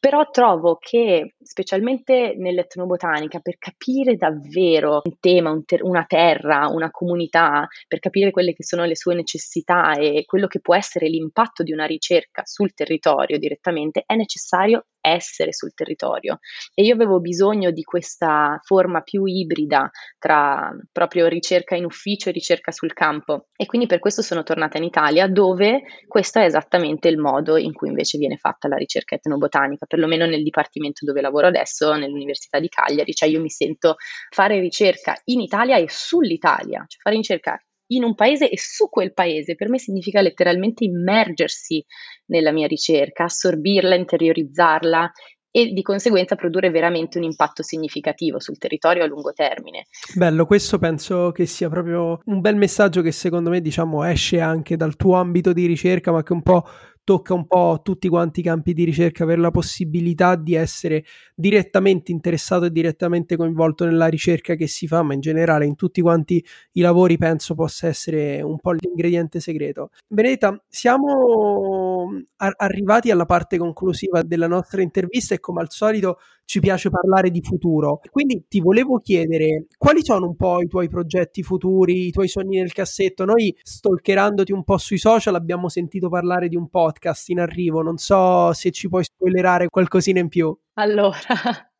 Però trovo che, specialmente nell'etnobotanica, per capire davvero un tema, un ter- una terra, una comunità, per capire quelle che sono le sue necessità e quello che può essere l'impatto di una ricerca sul territorio direttamente, è necessario essere sul territorio. E io avevo bisogno di questa forma più ibrida tra proprio ricerca in ufficio e ricerca sul campo. E quindi per questo sono tornata in Italia, dove questo è esattamente il modo in cui invece viene fatta la ricerca etnobotanica, perlomeno nel dipartimento dove lavoro adesso, nell'Università di Cagliari. Cioè io mi sento fare ricerca in Italia e sull'Italia, cioè fare ricerca in un paese e su quel paese. Per me significa letteralmente immergersi nella mia ricerca, assorbirla, interiorizzarla e di conseguenza produrre veramente un impatto significativo sul territorio a lungo termine. Bello, questo penso che sia proprio un bel messaggio che secondo me diciamo esce anche dal tuo ambito di ricerca, ma che un po' tocca un po' tutti quanti i campi di ricerca, avere la possibilità di essere direttamente interessato e direttamente coinvolto nella ricerca che si fa, ma in generale in tutti quanti i lavori penso possa essere un po' l'ingrediente segreto. Benedetta, siamo arrivati alla parte conclusiva della nostra intervista e come al solito ci piace parlare di futuro. Quindi ti volevo chiedere quali sono un po' i tuoi progetti futuri, i tuoi sogni nel cassetto. Noi, stalkerandoti un po' sui social, abbiamo sentito parlare di un podcast in arrivo. Non so se ci puoi spoilerare qualcosina in più. Allora,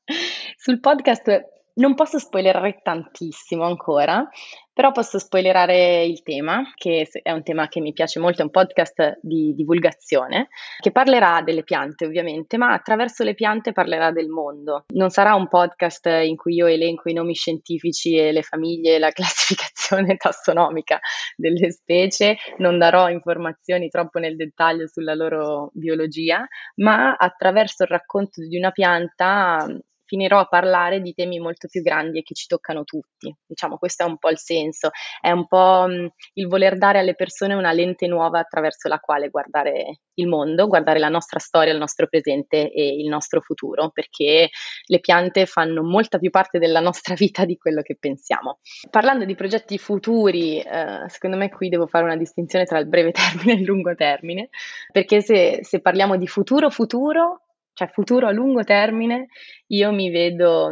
[LAUGHS] sul podcast non posso spoilerare tantissimo ancora, però posso spoilerare il tema, che è un tema che mi piace molto, è un podcast di divulgazione, che parlerà delle piante ovviamente, ma attraverso le piante parlerà del mondo. Non sarà un podcast in cui io elenco i nomi scientifici e le famiglie e la [LAUGHS] classificazione tassonomica delle specie, non darò informazioni troppo nel dettaglio sulla loro biologia, ma attraverso il racconto di una pianta finirò a parlare di temi molto più grandi e che ci toccano tutti. Diciamo, questo è un po' il senso, è un po' mh, il voler dare alle persone una lente nuova attraverso la quale guardare il mondo, guardare la nostra storia, il nostro presente e il nostro futuro, perché le piante fanno molta più parte della nostra vita di quello che pensiamo. Parlando di progetti futuri, eh, secondo me qui devo fare una distinzione tra il breve [LAUGHS] termine e il lungo termine, perché se, se parliamo di futuro futuro, cioè futuro a lungo termine, io mi vedo,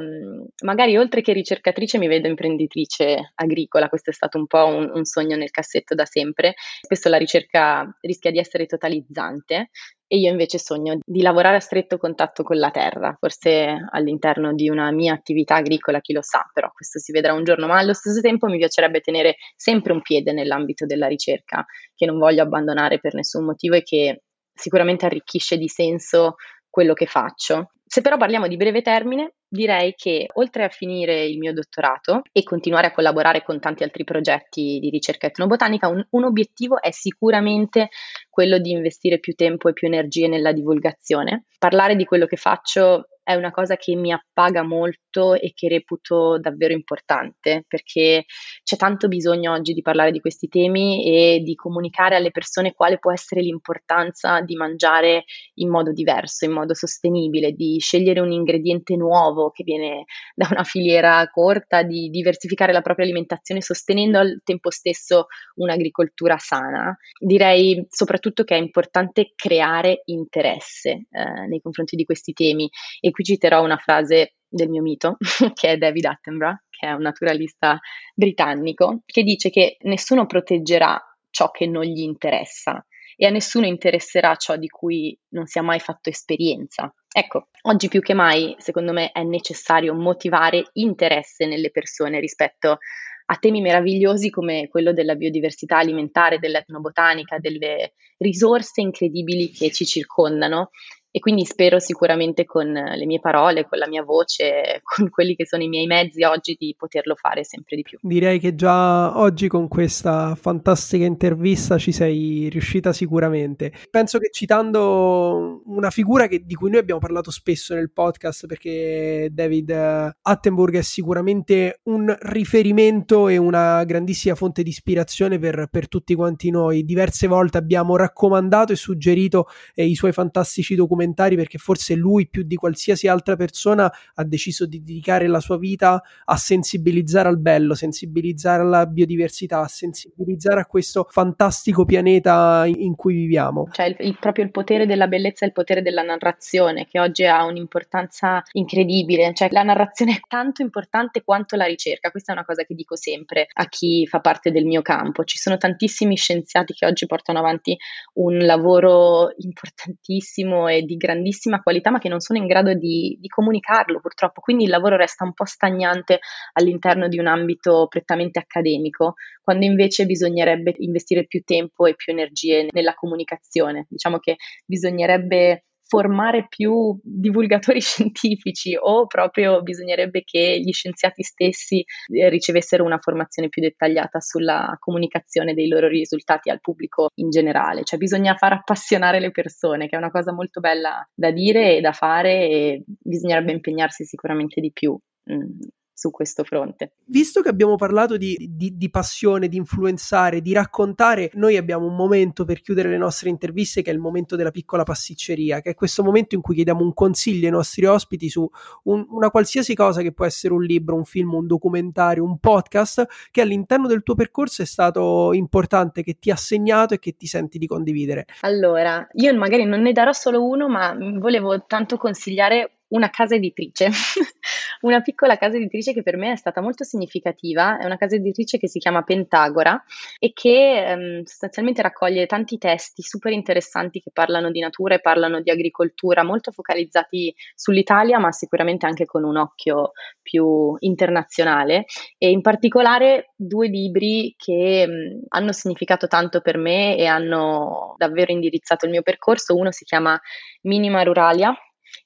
magari oltre che ricercatrice, mi vedo imprenditrice agricola, questo è stato un po' un, un, sogno nel cassetto da sempre. Spesso la ricerca rischia di essere totalizzante e io invece sogno di lavorare a stretto contatto con la terra, forse all'interno di una mia attività agricola, chi lo sa, però questo si vedrà un giorno, ma allo stesso tempo mi piacerebbe tenere sempre un piede nell'ambito della ricerca, che non voglio abbandonare per nessun motivo e che sicuramente arricchisce di senso quello che faccio. Se però parliamo di breve termine, direi che oltre a finire il mio dottorato e continuare a collaborare con tanti altri progetti di ricerca etnobotanica, un, un obiettivo è sicuramente quello di investire più tempo e più energie nella divulgazione. Parlare di quello che faccio è una cosa che mi appaga molto e che reputo davvero importante perché c'è tanto bisogno oggi di parlare di questi temi e di comunicare alle persone quale può essere l'importanza di mangiare in modo diverso, in modo sostenibile, di scegliere un ingrediente nuovo che viene da una filiera corta, di diversificare la propria alimentazione sostenendo al tempo stesso un'agricoltura sana. Direi soprattutto che è importante creare interesse eh, nei confronti di questi temi e qui citerò una frase del mio mito, [LAUGHS] che è David Attenborough, che è un naturalista britannico, che dice che nessuno proteggerà ciò che non gli interessa e a nessuno interesserà ciò di cui non si è mai fatto esperienza. Ecco, oggi più che mai, secondo me, è necessario motivare interesse nelle persone rispetto a temi meravigliosi come quello della biodiversità alimentare, dell'etnobotanica, delle risorse incredibili che ci circondano e quindi spero sicuramente con le mie parole, con la mia voce, [LAUGHS] con quelli che sono i miei mezzi oggi di poterlo fare sempre di più. Direi che già oggi con questa fantastica intervista ci sei riuscita sicuramente. Penso che citando una figura che, di cui noi abbiamo parlato spesso nel podcast perché David Attenborough è sicuramente un riferimento e una grandissima fonte di ispirazione per, per tutti quanti noi. Diverse volte abbiamo raccomandato e suggerito eh, i suoi fantastici documenti documentari perché forse lui più di qualsiasi altra persona ha deciso di dedicare la sua vita a sensibilizzare al bello, sensibilizzare alla biodiversità, sensibilizzare a questo fantastico pianeta in cui viviamo. Cioè il, il, proprio il potere della bellezza e il potere della narrazione che oggi ha un'importanza incredibile, cioè la narrazione è tanto importante quanto la ricerca, questa è una cosa che dico sempre a chi fa parte del mio campo, ci sono tantissimi scienziati che oggi portano avanti un lavoro importantissimo e di grandissima qualità ma che non sono in grado di, di, comunicarlo purtroppo, quindi il lavoro resta un po' stagnante all'interno di un ambito prettamente accademico, quando invece bisognerebbe investire più tempo e più energie nella comunicazione. Diciamo che bisognerebbe formare più divulgatori [LAUGHS] scientifici o proprio bisognerebbe che gli scienziati stessi eh, ricevessero una formazione più dettagliata sulla comunicazione dei loro risultati al pubblico in generale, cioè bisogna far appassionare le persone, che è una cosa molto bella da dire e da fare e bisognerebbe impegnarsi sicuramente di più. Su questo fronte. Visto che abbiamo parlato di, di, di, passione, di influenzare, di raccontare, noi abbiamo un momento per chiudere le nostre interviste che è il momento della piccola pasticceria, che è questo momento in cui chiediamo un consiglio ai nostri ospiti su un, una qualsiasi cosa che può essere un libro, un film, un documentario, un podcast, che all'interno del tuo percorso è stato importante, che ti ha segnato e che ti senti di condividere. Allora, io magari non ne darò solo uno, ma volevo tanto consigliare una casa editrice, [LAUGHS] una piccola casa editrice che per me è stata molto significativa, è una casa editrice che si chiama Pentagora e che ehm, sostanzialmente raccoglie tanti testi super interessanti che parlano di natura e parlano di agricoltura, molto focalizzati sull'Italia, ma sicuramente anche con un occhio più internazionale e in particolare due libri che mh, hanno significato tanto per me e hanno davvero indirizzato il mio percorso. Uno si chiama Minima Ruralia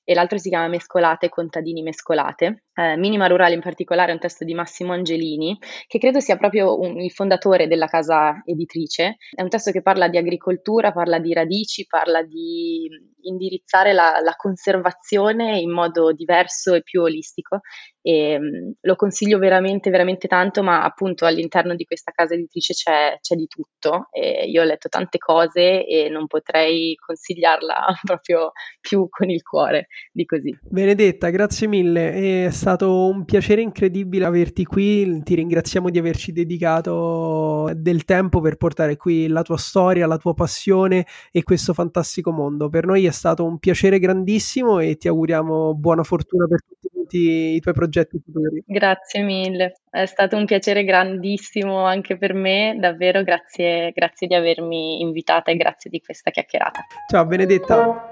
e l'altro si chiama Mescolate, contadini mescolate. Eh, Minima Rurale in particolare è un testo di Massimo Angelini, che credo sia proprio un, il fondatore della casa editrice. È un testo che parla di agricoltura, parla di radici, parla di indirizzare la, la conservazione in modo diverso e più olistico. E, lo consiglio veramente, veramente tanto, ma appunto all'interno di questa casa editrice c'è, c'è di tutto. E io ho letto tante cose e non potrei consigliarla [LAUGHS] proprio più con il cuore di così. Benedetta, grazie mille, è stato un piacere incredibile averti qui, ti ringraziamo di averci dedicato del tempo per portare qui la tua storia, la tua passione e questo fantastico mondo. Per noi è stato un piacere grandissimo e ti auguriamo buona fortuna per tutti i tuoi progetti futuri. Grazie mille, è stato un piacere grandissimo anche per me, davvero grazie, grazie di avermi invitata e grazie di questa chiacchierata. Ciao Benedetta.